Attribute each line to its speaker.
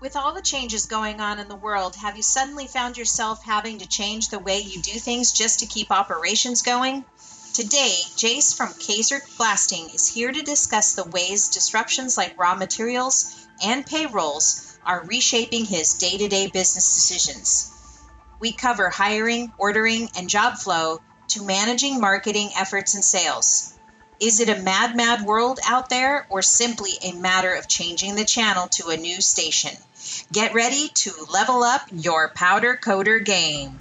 Speaker 1: With all the changes going on in the world, have you suddenly found yourself having to change the way you do things just to keep operations going? Today, Jace from Kaiser Blasting is here to discuss the ways disruptions like raw materials and payrolls are reshaping his day to day business decisions. We cover hiring, ordering, and job flow to managing marketing efforts and sales. Is it a mad, mad world out there, or simply a matter of changing the channel to a new station? Get ready to level up your powder coater game.